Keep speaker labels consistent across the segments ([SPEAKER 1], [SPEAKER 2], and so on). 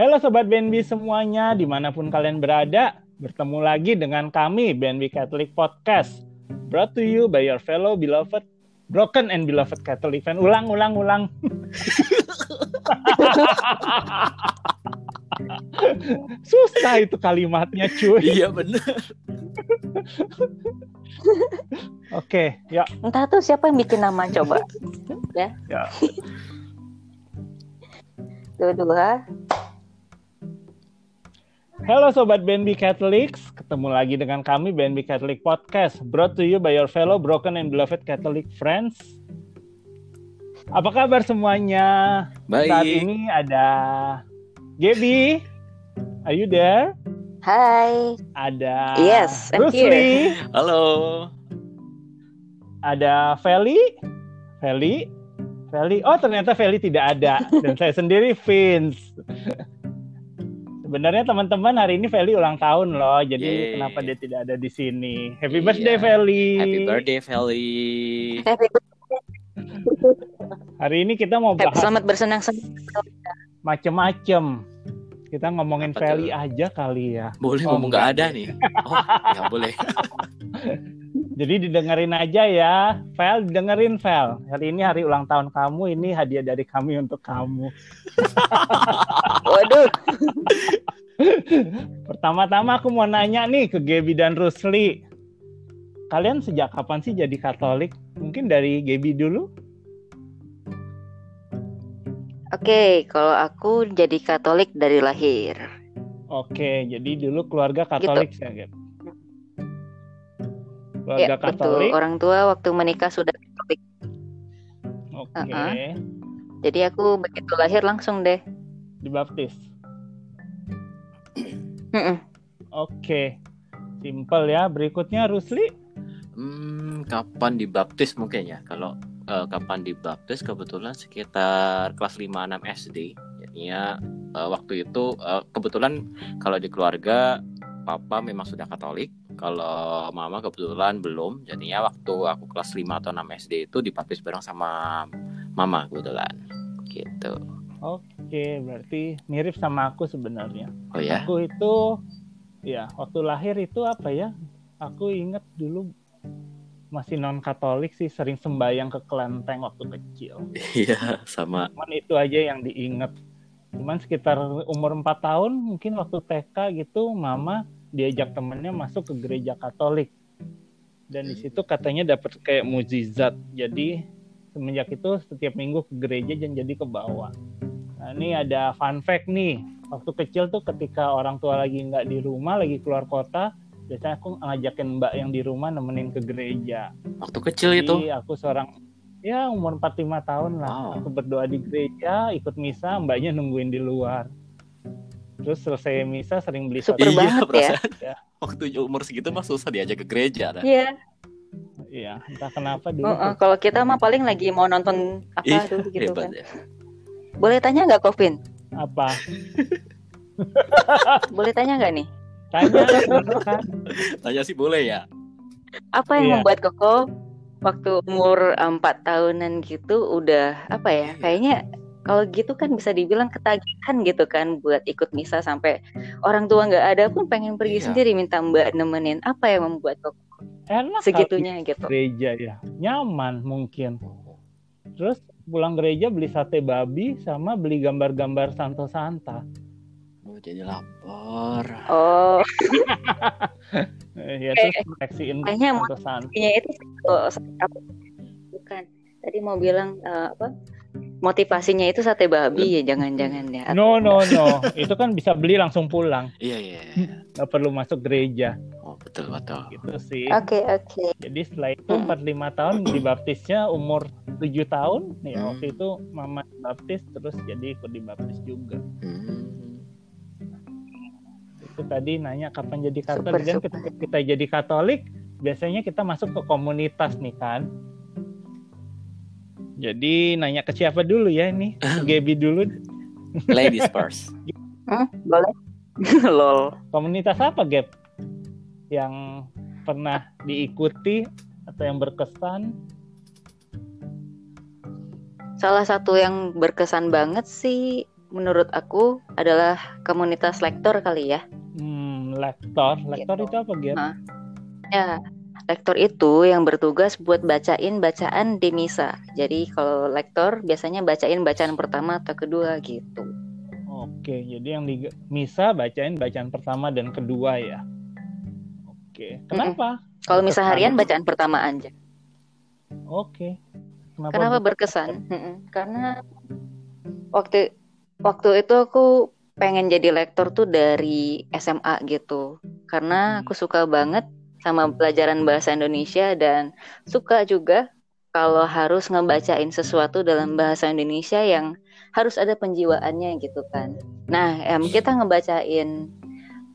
[SPEAKER 1] Halo Sobat BNB semuanya, di mana pun kalian berada, bertemu lagi dengan kami, BNB Catholic Podcast. Brought to you by your fellow beloved, broken and beloved Catholic fan. Ulang, ulang, ulang. Susah itu kalimatnya cuy.
[SPEAKER 2] Iya bener.
[SPEAKER 1] Oke, ya.
[SPEAKER 3] Entah tuh siapa yang bikin nama coba. ya.
[SPEAKER 1] Ya.
[SPEAKER 3] Dua dua.
[SPEAKER 1] Halo Sobat BNB Catholics, ketemu lagi dengan kami BNB Catholic Podcast, brought to you by your fellow broken and beloved Catholic friends. Apa kabar semuanya?
[SPEAKER 2] Baik.
[SPEAKER 1] Saat ini ada Gaby, are you there?
[SPEAKER 3] Hai.
[SPEAKER 1] Ada
[SPEAKER 3] Yes, I'm
[SPEAKER 1] Rusli,
[SPEAKER 2] Halo.
[SPEAKER 1] ada Feli, Feli, Feli. Oh ternyata Feli tidak ada dan saya sendiri Vince. Sebenarnya teman-teman hari ini Feli ulang tahun loh, jadi
[SPEAKER 2] Yeay.
[SPEAKER 1] kenapa dia tidak ada di sini? Happy
[SPEAKER 2] Iya.
[SPEAKER 1] birthday Feli.
[SPEAKER 2] Happy birthday Feli.
[SPEAKER 3] Happy,
[SPEAKER 1] Hari ini kita mau bahas
[SPEAKER 3] selamat bersenang-senang.
[SPEAKER 1] macem-macem. Kita ngomongin
[SPEAKER 2] Apa
[SPEAKER 1] Feli aja kali ya.
[SPEAKER 2] Boleh
[SPEAKER 1] Oh,
[SPEAKER 2] ngomong nggak
[SPEAKER 1] enggak.
[SPEAKER 2] ada nih. Oh, nggak boleh.
[SPEAKER 1] Jadi didengerin aja ya. Vel, dengerin Vel. Hari ini hari ulang tahun kamu, ini hadiah dari kami untuk kamu.
[SPEAKER 3] Waduh.
[SPEAKER 1] Pertama-tama aku mau nanya nih ke Gaby dan Rusli. Kalian sejak kapan sih jadi Katolik? Mungkin dari Gaby dulu.
[SPEAKER 3] Oke, kalau aku jadi Katolik dari lahir.
[SPEAKER 1] Oke, jadi dulu keluarga Katolik ya, Gab? Keluarga
[SPEAKER 3] ya, betul.
[SPEAKER 1] Katolik.
[SPEAKER 3] Orang tua waktu menikah sudah Katolik.
[SPEAKER 1] Oke,
[SPEAKER 3] Uh-uh. Jadi aku begitu lahir langsung deh.
[SPEAKER 1] dibaptis. Oke, simple ya. Berikutnya Rusli.
[SPEAKER 2] Hmm, kapan dibaptis mungkin ya? Kalau eh, kapan dibaptis kebetulan sekitar kelas 5 6 SD. Jadinya eh, waktu itu eh, kebetulan kalau di keluarga papa memang sudah Katolik. Kalau mama kebetulan belum. Jadinya waktu aku kelas 5 atau 6 SD itu dibaptis bareng sama mama kebetulan. Gitu.
[SPEAKER 1] Oke, berarti mirip sama aku sebenarnya.
[SPEAKER 2] Oh ya.
[SPEAKER 1] Aku itu, ya waktu lahir itu apa ya? Aku inget dulu masih non Katolik sih, sering sembahyang ke kelenteng waktu kecil.
[SPEAKER 2] Iya, sama.
[SPEAKER 1] Cuman itu aja yang diinget. Cuman sekitar umur 4 tahun, mungkin waktu TK gitu, mama diajak temennya masuk ke gereja Katolik. Dan di situ katanya dapat kayak mujizat. Jadi semenjak itu setiap minggu ke gereja dan jadi ke bawah. Nah ini ada fun fact nih. Waktu kecil tuh ketika orang tua lagi nggak di rumah, lagi keluar kota, biasanya aku ngajakin mbak yang di rumah nemenin ke gereja.
[SPEAKER 2] Waktu kecil itu.
[SPEAKER 1] Jadi aku seorang ya umur 45 tahun lah.
[SPEAKER 2] Wow.
[SPEAKER 1] Aku berdoa di gereja, ikut misa, mbaknya nungguin di luar. Terus selesai misa sering beli
[SPEAKER 3] Super banget ya.
[SPEAKER 2] perasaan.
[SPEAKER 1] Ya.
[SPEAKER 2] Waktu umur segitu mah susah diajak ke gereja. dah.
[SPEAKER 3] Iya.
[SPEAKER 1] Iya, entah kenapa dulu.
[SPEAKER 3] Uh-uh. Kalau kita mah paling lagi mau nonton apa
[SPEAKER 2] Ih,
[SPEAKER 3] dulu gitu
[SPEAKER 2] hebat
[SPEAKER 3] kan.
[SPEAKER 2] ya.
[SPEAKER 3] Boleh tanya nggak, Kevin?
[SPEAKER 1] Apa?
[SPEAKER 3] Boleh tanya nggak nih?
[SPEAKER 1] Tanya.
[SPEAKER 2] Tanya sih boleh ya.
[SPEAKER 3] Apa yang
[SPEAKER 1] Iya.
[SPEAKER 3] membuat Koko waktu umur empat tahunan gitu udah apa ya? Kayaknya kalau gitu kan bisa dibilang ketagihan gitu kan buat ikut misa sampai orang tua nggak ada pun pengen pergi
[SPEAKER 2] Iya.
[SPEAKER 3] sendiri minta Mbak nemenin. Apa yang membuat Koko
[SPEAKER 1] Enak
[SPEAKER 3] segitunya gitu?
[SPEAKER 1] gereja ya. Nyaman mungkin. Terus pulang gereja beli sate babi sama beli gambar-gambar Santo Santa.
[SPEAKER 2] Oh, jadi lapar.
[SPEAKER 3] Oh,
[SPEAKER 1] Eh, ya
[SPEAKER 3] Eh,
[SPEAKER 1] terus koleksiin
[SPEAKER 3] kayaknya
[SPEAKER 1] Santo Santa.
[SPEAKER 3] itu oh, apa? bukan. Tadi mau bilang eh, apa? Motivasinya itu sate babi ya jangan-jangan ya.
[SPEAKER 1] No no no, itu kan bisa beli langsung pulang,
[SPEAKER 2] Iya, iya. iya.
[SPEAKER 1] nggak perlu masuk gereja
[SPEAKER 2] Oh, betul, betul.
[SPEAKER 1] gitu sih.
[SPEAKER 3] Oke oke.
[SPEAKER 1] Jadi setelah itu
[SPEAKER 3] Hmm.
[SPEAKER 1] 45 tahun dibaptisnya umur 7 tahun, ya
[SPEAKER 2] Hmm.
[SPEAKER 1] waktu itu mama baptis terus jadi ikut dibaptis juga.
[SPEAKER 2] Hmm.
[SPEAKER 1] Itu tadi nanya kapan jadi
[SPEAKER 3] Super,
[SPEAKER 1] Katolik dan
[SPEAKER 3] super.
[SPEAKER 1] ketika kita jadi Katolik biasanya kita masuk ke komunitas nih kan. Jadi nanya ke siapa dulu ya ini? Ke Gaby dulu.
[SPEAKER 2] Ladies first.
[SPEAKER 3] Boleh. Lol.
[SPEAKER 1] Komunitas apa Gap? Yang pernah diikuti atau yang berkesan?
[SPEAKER 3] Salah satu yang berkesan banget sih menurut aku adalah komunitas lektor kali ya.
[SPEAKER 1] Hmm, lektor, lektor
[SPEAKER 3] Gitu.
[SPEAKER 1] itu apa?
[SPEAKER 3] Nah. Ya, lektor itu yang bertugas buat bacain bacaan di misa. Jadi kalau lektor biasanya bacain bacaan pertama atau kedua gitu.
[SPEAKER 1] Oke, jadi yang di misa bacain bacaan pertama dan kedua ya. Oke, kenapa?
[SPEAKER 3] Kalau misa harian bacaan pertama aja.
[SPEAKER 1] Oke. Kenapa?
[SPEAKER 3] Kenapa berkesan? Mm-mm. Karena waktu waktu itu aku pengen jadi lektor tuh dari SMA gitu. Karena aku suka banget sama pelajaran bahasa Indonesia dan suka juga kalau harus ngebacain sesuatu dalam bahasa Indonesia yang harus ada penjiwaannya gitu kan. Nah, em, kita ngebacain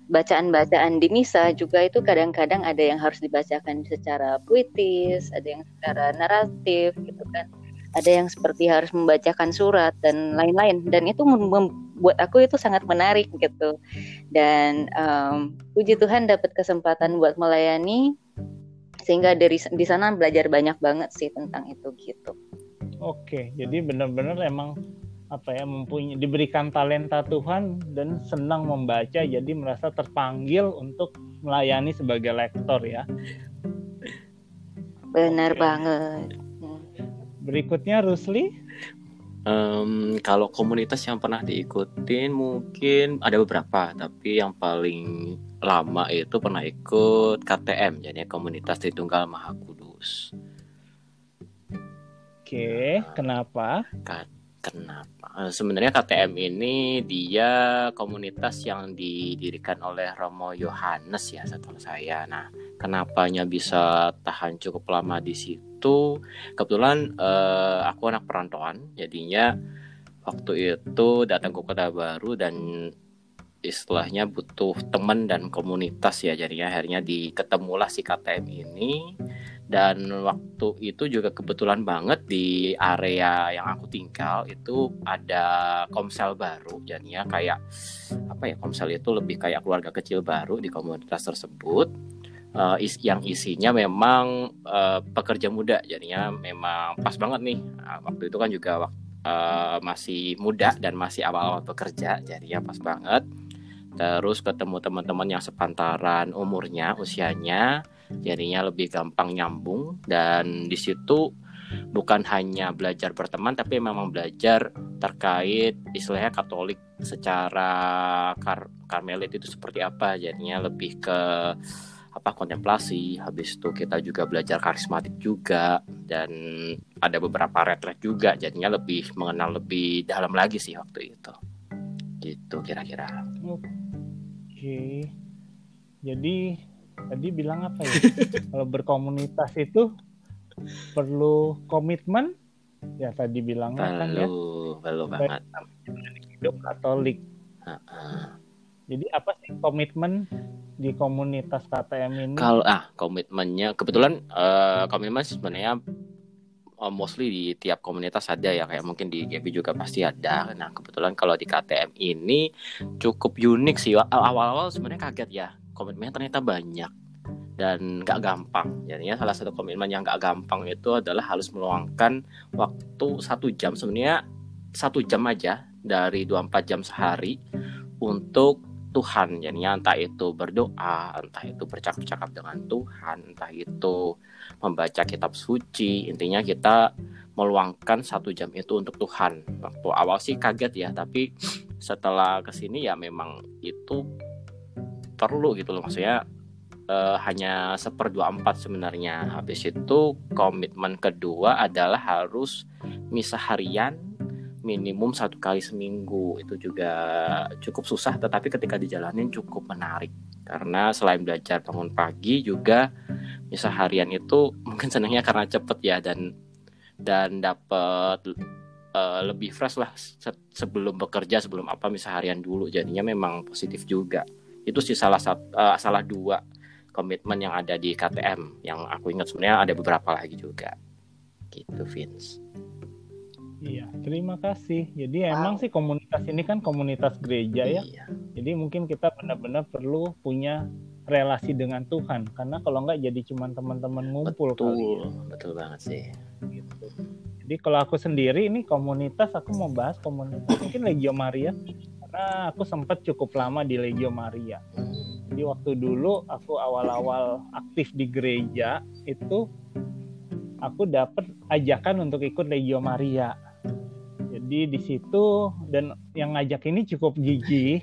[SPEAKER 3] bacaan-bacaan di misa juga itu kadang-kadang ada yang harus dibacakan secara puitis, ada yang secara naratif gitu kan. Ada yang seperti harus membacakan surat dan lain-lain dan itu mem- membuat aku itu sangat menarik gitu. Dan em, puji Tuhan dapat kesempatan buat melayani sehingga dari di sana belajar banyak banget sih tentang itu gitu.
[SPEAKER 1] Oke, jadi benar-benar emang apa ya mempunyai diberikan talenta Tuhan dan senang membaca jadi merasa terpanggil untuk melayani sebagai lektor ya.
[SPEAKER 3] Benar
[SPEAKER 1] Oke.
[SPEAKER 3] banget.
[SPEAKER 1] Berikutnya Rusli.
[SPEAKER 2] Em, kalau komunitas yang pernah diikutin mungkin ada beberapa, tapi yang paling lama itu pernah ikut KTM, jadi komunitas Tritunggal Maha Kudus.
[SPEAKER 1] Oke, kenapa?
[SPEAKER 2] Kenapa? Eh, Sebenarnya KTM ini dia komunitas yang didirikan oleh Romo Yohanes ya setahu saya. Nah, kenapanya bisa tahan cukup lama di situ? Kebetulan eh, aku anak perantauan, jadinya waktu itu datang ke kota baru dan istilahnya butuh teman dan komunitas ya jadinya akhirnya diketemulah si KTM ini dan waktu itu juga kebetulan banget di area yang aku tinggal itu ada komsel baru jadinya kayak apa ya komsel itu lebih kayak keluarga kecil baru di komunitas tersebut Eh, is- yang isinya memang eh, pekerja muda jadinya memang pas banget nih. Nah, waktu itu kan juga eh, masih muda dan masih awal-awal bekerja jadinya pas banget. Terus ketemu teman-teman yang sepantaran umurnya usianya jadinya lebih gampang nyambung. Dan di situ bukan hanya belajar berteman tapi memang belajar terkait istilahnya Katolik secara kar karmelit itu seperti apa. Jadinya lebih ke apa kontemplasi habis itu kita juga belajar karismatik juga dan ada beberapa retret juga jadinya lebih mengenal lebih dalam lagi sih waktu itu gitu kira-kira
[SPEAKER 1] Oke. Jadi tadi bilang apa ya? Kalau berkomunitas itu perlu komitmen. Ya tadi bilangnya kan ya
[SPEAKER 2] Perlu, perlu banget.
[SPEAKER 1] hidup Katolik.
[SPEAKER 2] Heeh.
[SPEAKER 1] Jadi apa sih komitmen di komunitas KTM ini?
[SPEAKER 2] Kalau ah komitmennya kebetulan eh, komitmen sebenarnya eh, mostly di tiap komunitas ada ya kayak mungkin di GP juga pasti ada. Nah kebetulan kalau di KTM ini cukup unik sih. Aw- Awal-awal sebenarnya kaget ya komitmennya ternyata banyak dan nggak gampang. Jadinya salah satu komitmen yang nggak gampang itu adalah harus meluangkan waktu satu jam sebenarnya satu jam aja dari 24 jam sehari untuk Tuhan. Jadinya entah itu berdoa entah itu bercakap-cakap dengan Tuhan entah itu membaca kitab suci. Intinya kita meluangkan satu jam itu untuk Tuhan. Waktu awal sih kaget ya tapi setelah ke sini ya memang itu perlu gitu loh. Maksudnya eh, hanya seper 24 sebenarnya. Habis itu komitmen kedua adalah harus misa harian minimum satu kali seminggu. Itu juga cukup susah tetapi ketika dijalanin cukup menarik. Karena selain belajar bangun pagi juga misa harian itu mungkin senangnya karena cepet ya dan dan dapat eh, lebih fresh lah se- sebelum bekerja sebelum apa misa harian dulu. Jadinya memang positif juga. Itu sih salah satu eh, salah dua komitmen yang ada di KTM yang aku ingat sebenarnya ada beberapa lagi juga. Gitu Vince
[SPEAKER 1] Iya, terima kasih. Jadi emang sih komunitas ini kan komunitas gereja ya.
[SPEAKER 2] iya
[SPEAKER 1] Jadi mungkin kita benar-benar perlu punya relasi dengan Tuhan karena kalau nggak jadi cuman teman-teman ngumpul kali
[SPEAKER 2] betul betul banget sih
[SPEAKER 1] gitu. Jadi kalau aku sendiri ini komunitas aku mau bahas komunitas mungkin Legio Maria karena aku sempat cukup lama di Legio Maria. Jadi waktu dulu aku awal-awal aktif di gereja itu aku dapat ajakan untuk ikut Legio Maria. Jadi di situ dan yang ngajak ini cukup gigih.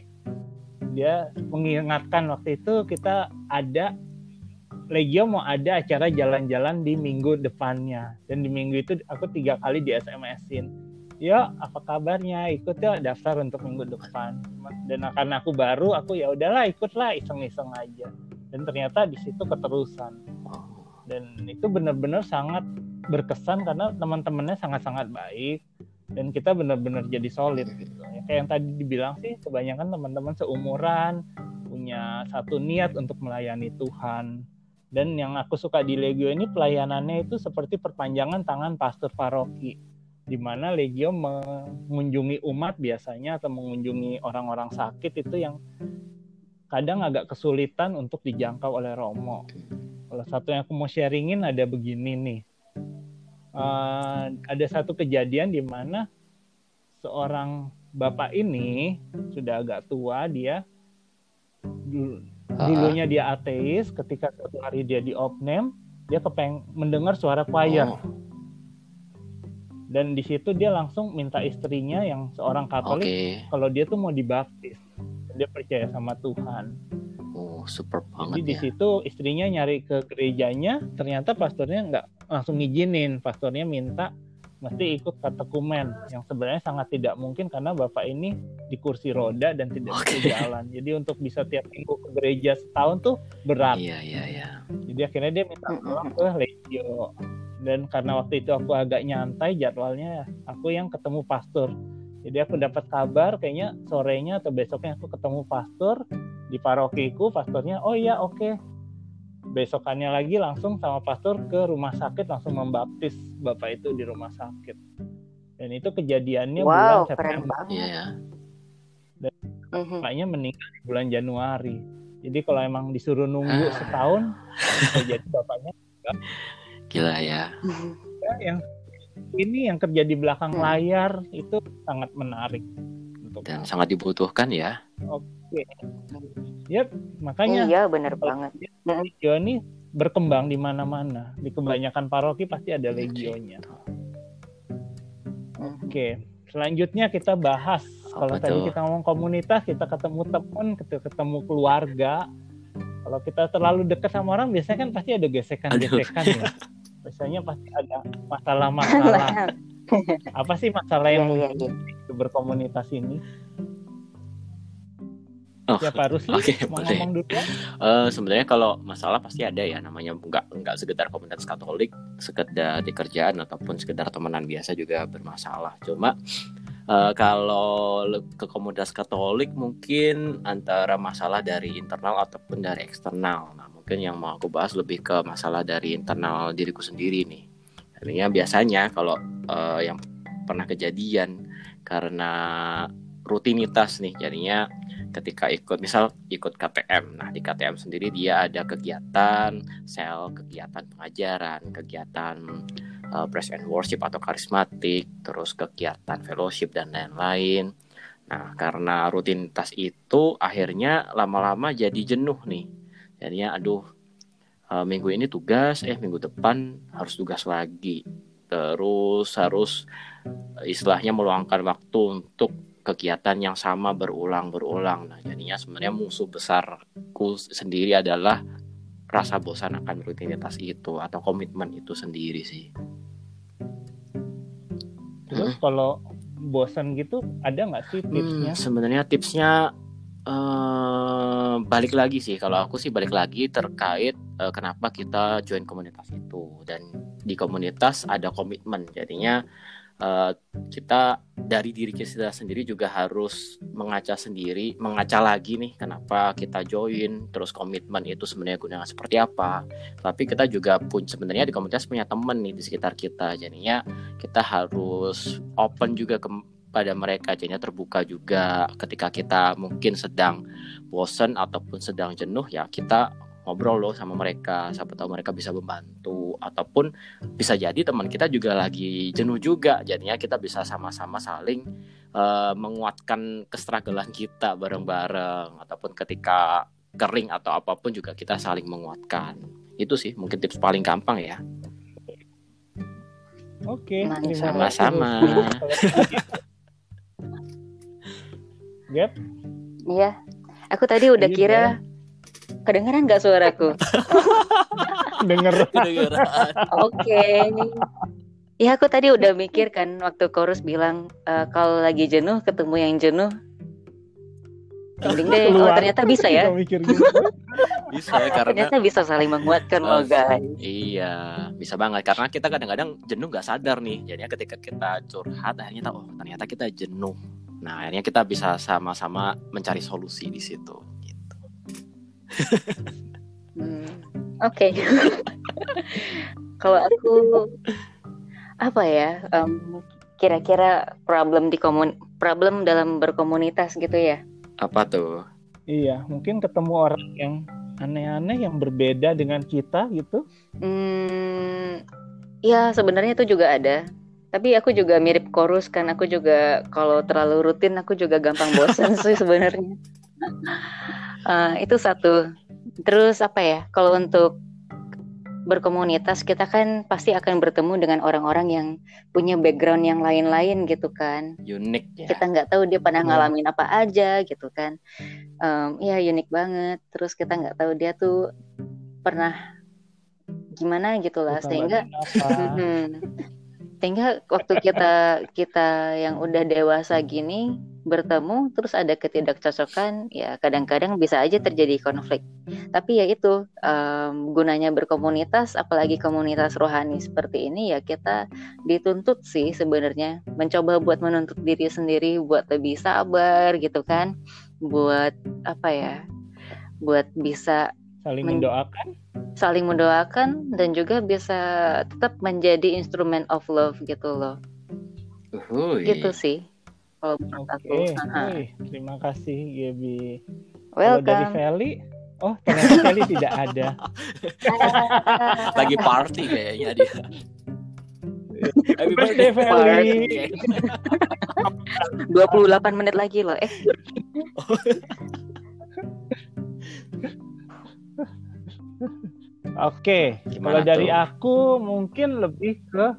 [SPEAKER 1] Dia mengingatkan waktu itu kita ada Legio mau ada acara jalan-jalan di minggu depannya. Dan di minggu itu aku tiga kali di SMS-in ya apa kabarnya? Ikut ya daftar untuk minggu depan. Dan karena aku baru aku ya udahlah ikutlah iseng-iseng aja. Dan ternyata di situ keterusan. Dan itu benar-benar sangat berkesan karena teman-temannya sangat-sangat baik dan kita benar-benar jadi solid gitu. Ya kayak yang tadi dibilang sih kebanyakan teman-teman seumuran punya satu niat untuk melayani Tuhan. Dan yang aku suka di Legio ini pelayanannya itu seperti perpanjangan tangan pastor paroki, di mana Legio mengunjungi umat biasanya atau mengunjungi orang-orang sakit itu yang kadang agak kesulitan untuk dijangkau oleh Romo. Kalau satu yang aku mau sharingin ada begini nih, uh, ada satu kejadian di mana seorang bapak ini sudah agak tua dia dulunya dia ateis ketika suatu hari dia di opname dia kepeng mendengar suara choir oh. dan di situ dia langsung minta istrinya yang seorang Katolik okay. kalau dia tuh mau dibaptis dia percaya sama Tuhan
[SPEAKER 2] oh super banget
[SPEAKER 1] jadi ya. di situ istrinya nyari ke gerejanya ternyata pastornya nggak langsung ngizinin pastornya minta mesti ikut katekumen yang sebenarnya sangat tidak mungkin karena bapak ini di kursi roda dan tidak okay. bisa jalan. Jadi untuk bisa tiap minggu ke gereja setahun tuh berat.
[SPEAKER 2] Iya iya iya.
[SPEAKER 1] Jadi akhirnya dia minta pulang ke Legio. Dan karena waktu itu aku agak nyantai jadwalnya, aku yang ketemu pastor. Jadi aku dapat kabar kayaknya sorenya atau besoknya aku ketemu pastor di parokiku, pastornya, oh iya oke, okay besokannya lagi langsung sama pastor ke rumah sakit langsung membaptis bapak itu di rumah sakit dan itu kejadiannya
[SPEAKER 3] wow,
[SPEAKER 1] bulan September
[SPEAKER 2] yeah.
[SPEAKER 1] dan mm-hmm. bapaknya meninggal di bulan Januari jadi kalau emang disuruh nunggu ah. setahun jadi bapaknya enggak.
[SPEAKER 2] gila ya.
[SPEAKER 1] ya yang ini yang kerja di belakang hmm. layar itu sangat menarik
[SPEAKER 2] untuk dan sangat dibutuhkan ya
[SPEAKER 1] oke okay. Yap, makanya.
[SPEAKER 3] Iya, benar banget.
[SPEAKER 1] Legio ini berkembang di mana-mana. Di kebanyakan paroki pasti ada legionya. Oke, selanjutnya kita bahas. Kalau tadi kita ngomong komunitas, kita ketemu teman, ketemu keluarga. Kalau kita terlalu dekat sama orang, biasanya kan pasti ada gesekan-gesekan ya. Biasanya pasti ada masalah-masalah. Apa sih masalah yang ya, ya, ya. berkomunitas ini?
[SPEAKER 2] Oh, Siapa harus Oke, okay, boleh. Ngomong dulu Uh, sebenarnya kalau masalah pasti ada ya namanya nggak nggak sekedar komunitas Katolik, sekedar di kerjaan ataupun sekedar temenan biasa juga bermasalah. Cuma uh, kalau ke komunitas Katolik mungkin antara masalah dari internal ataupun dari eksternal. Nah, mungkin yang mau aku bahas lebih ke masalah dari internal diriku sendiri nih. Artinya biasanya kalau uh, yang pernah kejadian karena rutinitas nih jadinya ketika ikut misal ikut KTM nah di KTM sendiri dia ada kegiatan sel kegiatan pengajaran kegiatan uh, press and worship atau karismatik terus kegiatan fellowship dan lain-lain. Nah karena rutinitas itu akhirnya lama-lama jadi jenuh nih. Jadinya aduh uh, minggu ini tugas eh minggu depan harus tugas lagi. Terus harus istilahnya meluangkan waktu untuk kegiatan yang sama berulang-berulang. Nah, jadinya sebenarnya musuh besarku sendiri adalah rasa bosan akan rutinitas itu atau komitmen itu sendiri sih.
[SPEAKER 1] Terus hmm. kalau bosan gitu ada nggak sih tipsnya?
[SPEAKER 2] Hmm, sebenarnya tipsnya uh, balik lagi sih. Kalau aku sih balik lagi terkait uh, kenapa kita join komunitas itu dan di komunitas ada komitmen. Jadinya uh, kita dari diri kita sendiri juga harus mengaca sendiri, mengaca lagi nih kenapa kita join, terus komitmen itu sebenarnya gunanya seperti apa. Tapi kita juga pun sebenarnya di komunitas punya teman nih di sekitar kita, jadinya kita harus open juga ke pada mereka jadinya terbuka juga ketika kita mungkin sedang bosen ataupun sedang jenuh ya kita ngobrol loh sama mereka siapa tahu mereka bisa membantu ataupun bisa jadi teman kita juga lagi jenuh juga jadinya kita bisa sama-sama saling uh, menguatkan kestragalan kita bareng-bareng ataupun ketika kering atau apa pun juga kita saling menguatkan itu sih mungkin tips paling gampang ya
[SPEAKER 1] Oke, okay,
[SPEAKER 2] sama-sama.
[SPEAKER 1] Gap?
[SPEAKER 3] Iya. Aku tadi udah Gila. kira kedengeran nggak suaraku?
[SPEAKER 1] Dengar.
[SPEAKER 3] Oke. Ya aku tadi udah mikir kan waktu chorus bilang uh, kalau lagi jenuh ketemu yang jenuh. Mending deh. Oh ternyata bisa ya.
[SPEAKER 1] gitu.
[SPEAKER 2] bisa ya karena
[SPEAKER 3] ternyata bisa saling menguatkan loh guys.
[SPEAKER 2] Iya, bisa banget karena kita kadang-kadang jenuh nggak sadar nih. Jadinya ketika kita curhat akhirnya tahu oh ternyata kita jenuh. Nah, akhirnya kita bisa sama-sama mencari solusi di situ.
[SPEAKER 3] Hmm, Oke. Okay. Kalau aku apa ya? Um, kira-kira problem di komun problem dalam berkomunitas gitu ya?
[SPEAKER 2] Apa tuh?
[SPEAKER 1] Iya, mungkin ketemu orang yang aneh-aneh yang berbeda dengan kita gitu.
[SPEAKER 3] Hmm, ya sebenarnya itu juga ada tapi aku juga mirip chorus kan aku juga kalau terlalu rutin aku juga gampang bosan sih sebenarnya uh, itu satu. Terus apa ya kalau untuk berkomunitas kita kan pasti akan bertemu dengan orang-orang yang punya background yang lain-lain gitu kan.
[SPEAKER 2] Unik
[SPEAKER 3] ya. kita nggak tahu dia pernah iya. ngalamin apa aja gitu kan. Um, ya unik banget. Terus kita nggak tahu dia tuh pernah gimana gitulah sehingga sehingga waktu kita kita yang udah dewasa gini bertemu terus ada ketidakcocokan ya kadang-kadang bisa aja terjadi konflik. Tapi ya itu um, gunanya berkomunitas apalagi komunitas rohani seperti ini ya kita dituntut sih sebenarnya. Mencoba buat menuntut diri sendiri buat lebih sabar gitu kan. Buat apa ya buat bisa
[SPEAKER 1] saling mendoakan?
[SPEAKER 3] saling mendoakan dan juga bisa tetap menjadi instrumen of love gitu loh. Uhuy. gitu sih
[SPEAKER 1] kalau menurut okay. aku terima kasih Gaby.
[SPEAKER 3] Welcome
[SPEAKER 1] kalau dari Feli? Oh ternyata Feli tidak ada.
[SPEAKER 2] Lagi party kayaknya dia.
[SPEAKER 1] Happy birthday Feli.
[SPEAKER 3] 28 menit lagi loh eh.
[SPEAKER 1] Oke, kalau dari aku mungkin lebih ke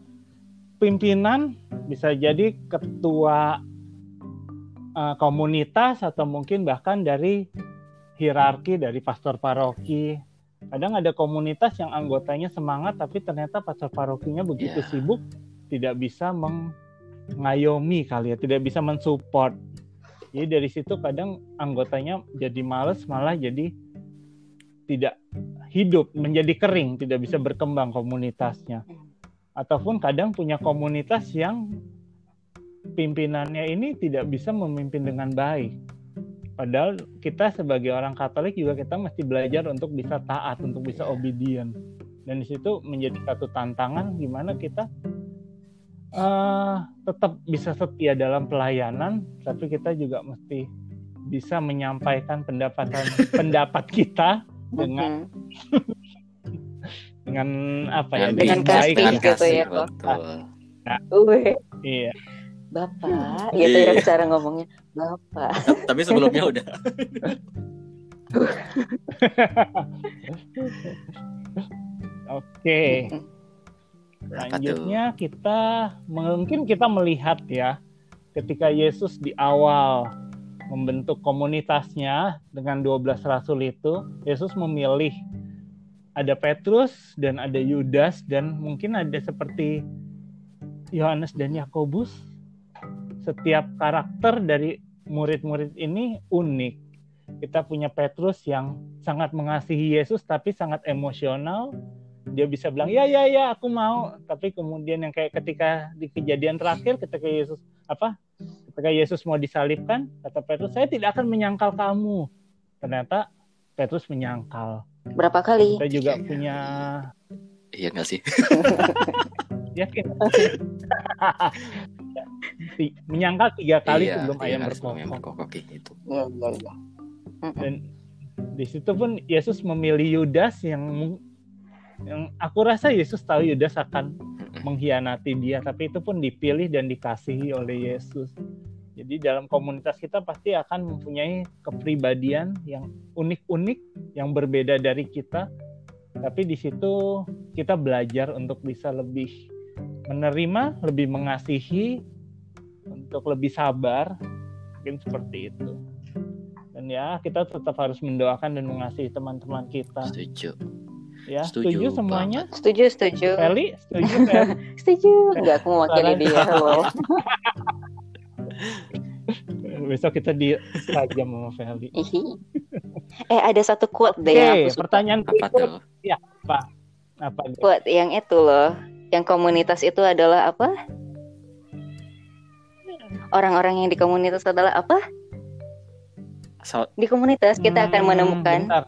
[SPEAKER 1] pimpinan bisa jadi ketua uh, komunitas atau mungkin bahkan dari hierarki dari pastor paroki. Kadang ada komunitas yang anggotanya semangat tapi ternyata pastor parokinya begitu yeah. sibuk tidak bisa mengayomi kali ya, tidak bisa mensupport. Jadi dari situ kadang anggotanya jadi males malah jadi tidak hidup menjadi kering, tidak bisa berkembang komunitasnya. Ataupun kadang punya komunitas yang pimpinannya ini tidak bisa memimpin dengan baik. Padahal kita sebagai orang Katolik juga kita mesti belajar untuk bisa taat, untuk bisa obedient. Dan di situ menjadi satu tantangan gimana kita uh, tetap bisa setia dalam pelayanan, tapi kita juga mesti bisa menyampaikan pendapatan pendapat kita dengan dengan apa ya
[SPEAKER 3] dengan, kasih dengan gitu kasih, ya kok nah,
[SPEAKER 1] iya
[SPEAKER 3] bapak. Gitu ya iya. cara ngomongnya. Bapak.
[SPEAKER 2] Tapi sebelumnya udah.
[SPEAKER 1] Oke. Selanjutnya kita mungkin kita melihat ya ketika Yesus di awal membentuk komunitasnya dengan 12 rasul itu, Yesus memilih ada Petrus dan ada Yudas dan mungkin ada seperti Yohanes dan Yakobus. Setiap karakter dari murid-murid ini unik. Kita punya Petrus yang sangat mengasihi Yesus tapi sangat emosional. Dia bisa bilang ya ya ya aku mau, tapi kemudian yang kayak ketika di kejadian terakhir ketika Yesus apa ketika Yesus mau disalibkan, kata Petrus, saya tidak akan menyangkal kamu. Ternyata Petrus menyangkal.
[SPEAKER 3] Berapa kali?
[SPEAKER 1] Kita juga punya...
[SPEAKER 2] Iya nggak sih?
[SPEAKER 1] Yakin? menyangkal tiga kali
[SPEAKER 2] iya,
[SPEAKER 1] sebelum
[SPEAKER 2] iya,
[SPEAKER 1] ayam berkokok.
[SPEAKER 2] Berkokok itu.
[SPEAKER 1] Dan di situ pun Yesus memilih Yudas yang yang aku rasa Yesus tahu Yudas akan mengkhianati dia tapi itu pun dipilih dan dikasihi oleh Yesus. Jadi dalam komunitas kita pasti akan mempunyai kepribadian yang unik-unik yang berbeda dari kita. Tapi di situ kita belajar untuk bisa lebih menerima lebih mengasihi untuk lebih sabar mungkin seperti itu dan ya kita tetap harus mendoakan dan mengasihi teman-teman kita
[SPEAKER 2] Setuju.
[SPEAKER 1] ya
[SPEAKER 2] Setuju
[SPEAKER 1] setuju, semuanya
[SPEAKER 3] Setuju, setuju.
[SPEAKER 1] Feli setuju Feli?
[SPEAKER 3] Setuju. Enggak, aku mewakili
[SPEAKER 1] Saran.
[SPEAKER 3] dia loh.
[SPEAKER 1] besok kita di tajam sama Feli.
[SPEAKER 3] Eh, ada satu quote deh yang aku suka.
[SPEAKER 1] pertanyaan
[SPEAKER 2] Apa tuh?
[SPEAKER 1] apa
[SPEAKER 3] Quote yang itu loh. Yang komunitas itu adalah apa? Orang-orang yang di komunitas adalah apa?
[SPEAKER 2] So-
[SPEAKER 3] Di komunitas kita akan
[SPEAKER 1] Hmm,
[SPEAKER 3] menemukan
[SPEAKER 1] bentar.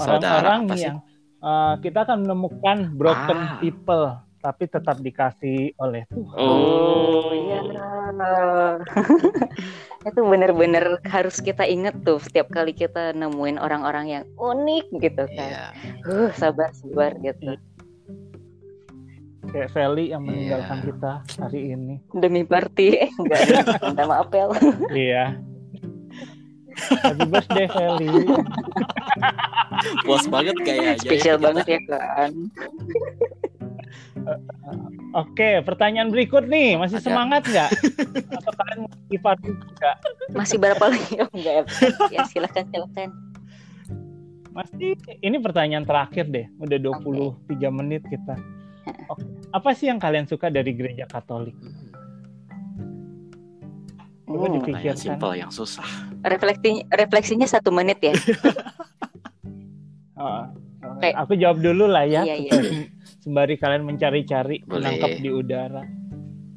[SPEAKER 2] Saudara
[SPEAKER 1] orang-orang yang uh, kita akan menemukan broken
[SPEAKER 2] Ah.
[SPEAKER 1] people tapi tetap dikasih oleh Tuhan.
[SPEAKER 2] Oh,
[SPEAKER 3] iya. itu bener-bener harus kita inget tuh setiap kali kita nemuin orang-orang yang unik gitu kan.
[SPEAKER 2] Iya.
[SPEAKER 3] Uh, sabar sabar gitu.
[SPEAKER 1] Kayak Feli yang meninggalkan
[SPEAKER 2] Iya.
[SPEAKER 1] kita hari ini.
[SPEAKER 3] Demi party. Enggak. Minta maaf ya.
[SPEAKER 1] Iya. Happy birthday Feli.
[SPEAKER 2] Puas banget kayaknya.
[SPEAKER 3] Spesial
[SPEAKER 2] ya.
[SPEAKER 3] banget ya kan.
[SPEAKER 1] Oke, pertanyaan berikut nih, masih
[SPEAKER 2] Ada.
[SPEAKER 1] semangat nggak? Atau kalian motivasi juga?
[SPEAKER 3] Masih berapa lagi? Oh, enggak ya. Ya silakan silakan.
[SPEAKER 1] Masih ini pertanyaan terakhir deh. Udah 23 menit kita. Oke. Apa sih yang kalian suka dari gereja Katolik? Coba
[SPEAKER 3] Hmm,
[SPEAKER 1] dipikirkan.
[SPEAKER 2] Yang simpel, yang susah.
[SPEAKER 3] refleksi refleksinya satu menit ya.
[SPEAKER 1] Oh,
[SPEAKER 3] Oke.
[SPEAKER 1] Aku jawab dulu lah ya.
[SPEAKER 3] Iya, iya.
[SPEAKER 1] Sembari kalian mencari-cari, menangkap di udara.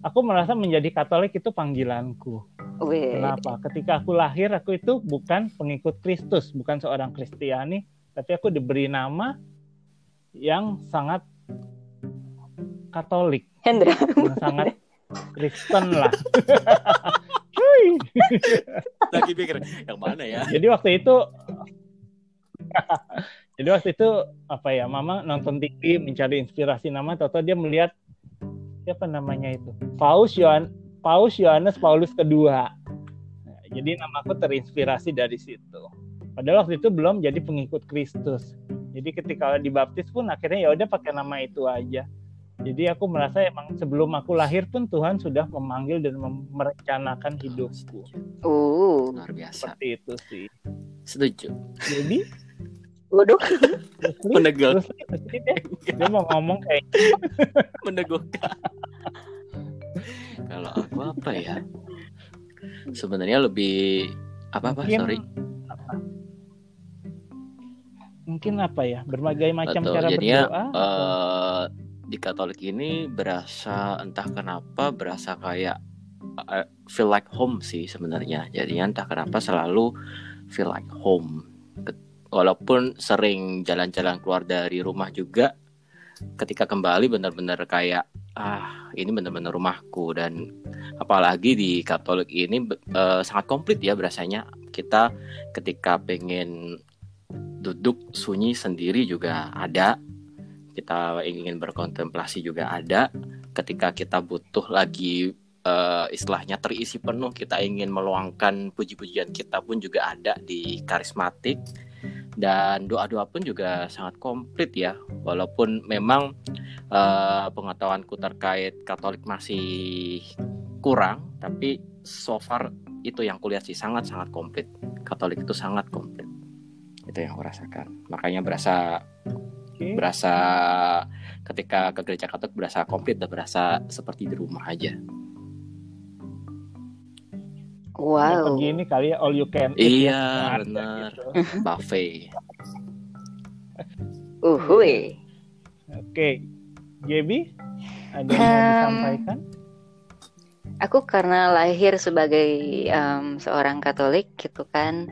[SPEAKER 1] Aku merasa menjadi Katolik itu panggilanku.
[SPEAKER 3] Wih.
[SPEAKER 1] Kenapa? Ketika aku lahir, aku itu bukan pengikut Kristus, bukan seorang Kristiani, tapi aku diberi nama yang sangat Katolik,
[SPEAKER 3] Hendra.
[SPEAKER 1] yang sangat Kristen lah. Cuy.
[SPEAKER 2] Lagi pikir, yang mana ya?
[SPEAKER 1] Jadi waktu itu Jadi waktu itu apa ya, Mama nonton TV mencari inspirasi nama, atau dia melihat siapa namanya itu, Paus Yohan Paus Yohanes Paulus kedua. Nah, jadi namaku terinspirasi dari situ. Padahal waktu itu belum jadi pengikut Kristus. Jadi ketika dibaptis pun akhirnya ya udah pakai nama itu aja. Jadi aku merasa emang sebelum aku lahir pun Tuhan sudah memanggil dan merencanakan hidupku.
[SPEAKER 3] Uh.
[SPEAKER 2] Luar biasa.
[SPEAKER 1] Seperti itu sih.
[SPEAKER 2] Setuju.
[SPEAKER 1] Jadi
[SPEAKER 3] Waduh.
[SPEAKER 1] Deh. Dia mau ngomong kayak
[SPEAKER 2] Meneguhkan. Kalau aku apa ya? Sebenarnya lebih apa apa?
[SPEAKER 1] Mungkin-
[SPEAKER 2] Sorry.
[SPEAKER 1] mungkin apa ya berbagai macam
[SPEAKER 2] Betul,
[SPEAKER 1] cara
[SPEAKER 2] jadinya,
[SPEAKER 1] berdoa. atau-
[SPEAKER 2] eh di Katolik ini berasa entah kenapa berasa kayak eh, feel like home sih sebenarnya. Jadinya entah kenapa selalu feel like home. Walaupun sering jalan-jalan keluar dari rumah juga, ketika kembali benar-benar kayak ah ini benar-benar rumahku dan apalagi di Katolik ini eh, sangat komplit ya berasanya kita ketika pengen duduk sunyi sendiri juga ada kita ingin berkontemplasi juga ada. Ketika kita butuh lagi eh, istilahnya terisi penuh kita ingin meluangkan puji-pujian kita pun juga ada di karismatik. Dan doa-doa pun juga sangat komplit ya. Walaupun memang eh, pengetahuanku terkait Katolik masih kurang tapi so far itu yang kulihat sih sangat sangat komplit. Katolik itu sangat komplit. Itu yang aku rasakan. Makanya berasa
[SPEAKER 1] Oke.
[SPEAKER 2] berasa ketika ke gereja Katolik berasa komplit dan berasa seperti di rumah aja.
[SPEAKER 3] Wow.
[SPEAKER 1] Pergi ini kali ya all you can eat
[SPEAKER 2] Iya,
[SPEAKER 1] ya. Ada
[SPEAKER 2] bener.
[SPEAKER 1] gitu.
[SPEAKER 2] Buffet.
[SPEAKER 3] Uhuy.
[SPEAKER 1] Oke. JB ada yang mau
[SPEAKER 3] Em,
[SPEAKER 1] disampaikan?
[SPEAKER 3] Aku karena lahir sebagai em, seorang Katolik gitu kan.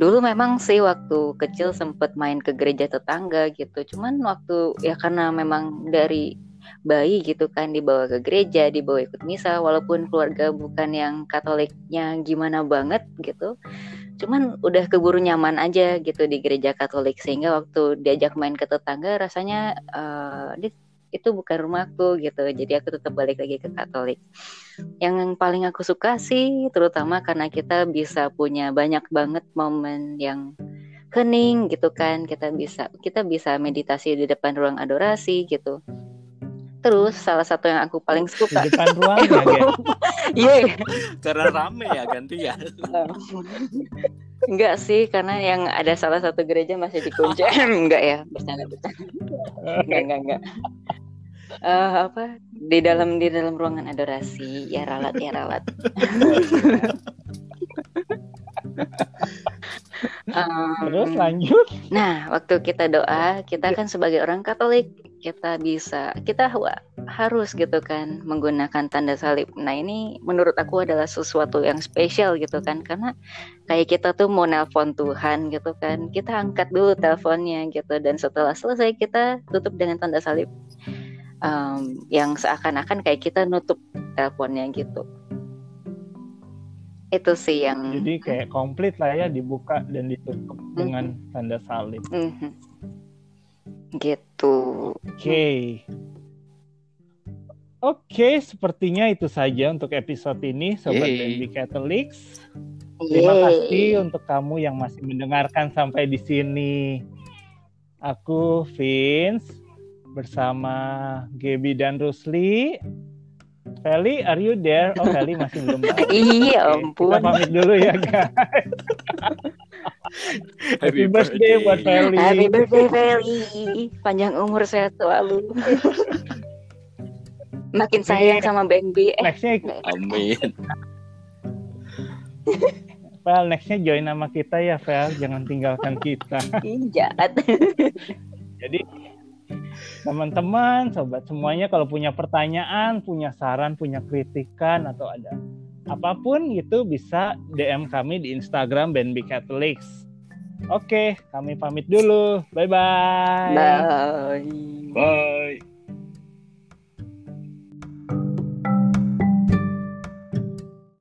[SPEAKER 3] Dulu memang sih waktu kecil sempet main ke gereja tetangga gitu. Cuman waktu ya karena memang dari bayi gitu kan dibawa ke gereja, dibawa ikut misa walaupun keluarga bukan yang Katoliknya gimana banget gitu. cuman udah keburu nyaman aja gitu di gereja Katolik sehingga waktu diajak main ke tetangga rasanya uh, itu bukan rumahku gitu. Jadi aku tetap balik lagi ke Katolik. Yang paling aku suka sih terutama karena kita bisa punya banyak banget momen yang hening gitu kan. Kita bisa kita bisa meditasi di depan ruang adorasi gitu. Terus salah satu yang aku paling suka.
[SPEAKER 1] di depan ruang ya
[SPEAKER 3] iya. Yeah.
[SPEAKER 2] karena rame ya ganti ya
[SPEAKER 3] enggak sih karena yang ada salah satu gereja masih dikunci. Enggak ya bercanda bercanda. Enggak enggak enggak. Uh, apa? Di dalam di dalam ruangan adorasi. Ya ralat ya ralat.
[SPEAKER 1] Um, terus lanjut.
[SPEAKER 3] nah waktu kita doa kita kan sebagai orang Katolik kita bisa kita harus gitu kan menggunakan tanda salib. Nah ini menurut aku adalah sesuatu yang spesial gitu kan. Karena kayak kita tuh mau nelpon Tuhan gitu kan kita angkat dulu teleponnya gitu. Dan setelah selesai kita tutup dengan tanda salib. Um, yang seakan-akan kayak kita nutup teleponnya gitu. Itu sih yang
[SPEAKER 1] jadi kayak komplit lah ya dibuka dan ditutup mm -hmm. dengan tanda salib. Mm -hmm.
[SPEAKER 3] gitu.
[SPEAKER 1] Oke. okay. Oke okay, sepertinya itu saja untuk episode ini sobat Baby Catholics terima kasih untuk kamu yang masih mendengarkan sampai di sini aku Vince bersama Gaby dan Rusli. Feli, are you there? Oh, Feli masih belum.
[SPEAKER 3] iya, ampun.
[SPEAKER 1] Kita pamit dulu ya, guys. Happy birthday buat Feli.
[SPEAKER 3] Happy birthday, Feli. Panjang umur sehat selalu. Makin sayang sama Bang B.
[SPEAKER 1] Eh. Nextnya,
[SPEAKER 2] amin.
[SPEAKER 1] Fel, nextnya join nama kita ya, Fel. Jangan tinggalkan kita.
[SPEAKER 3] Jahat.
[SPEAKER 1] Jadi teman-teman, sobat semuanya kalau punya pertanyaan, punya saran, punya kritikan atau ada apa pun itu bisa DM kami di Instagram BNB Catholics. Oke, kami pamit dulu. Bye-bye.
[SPEAKER 3] Bye.
[SPEAKER 2] Bye.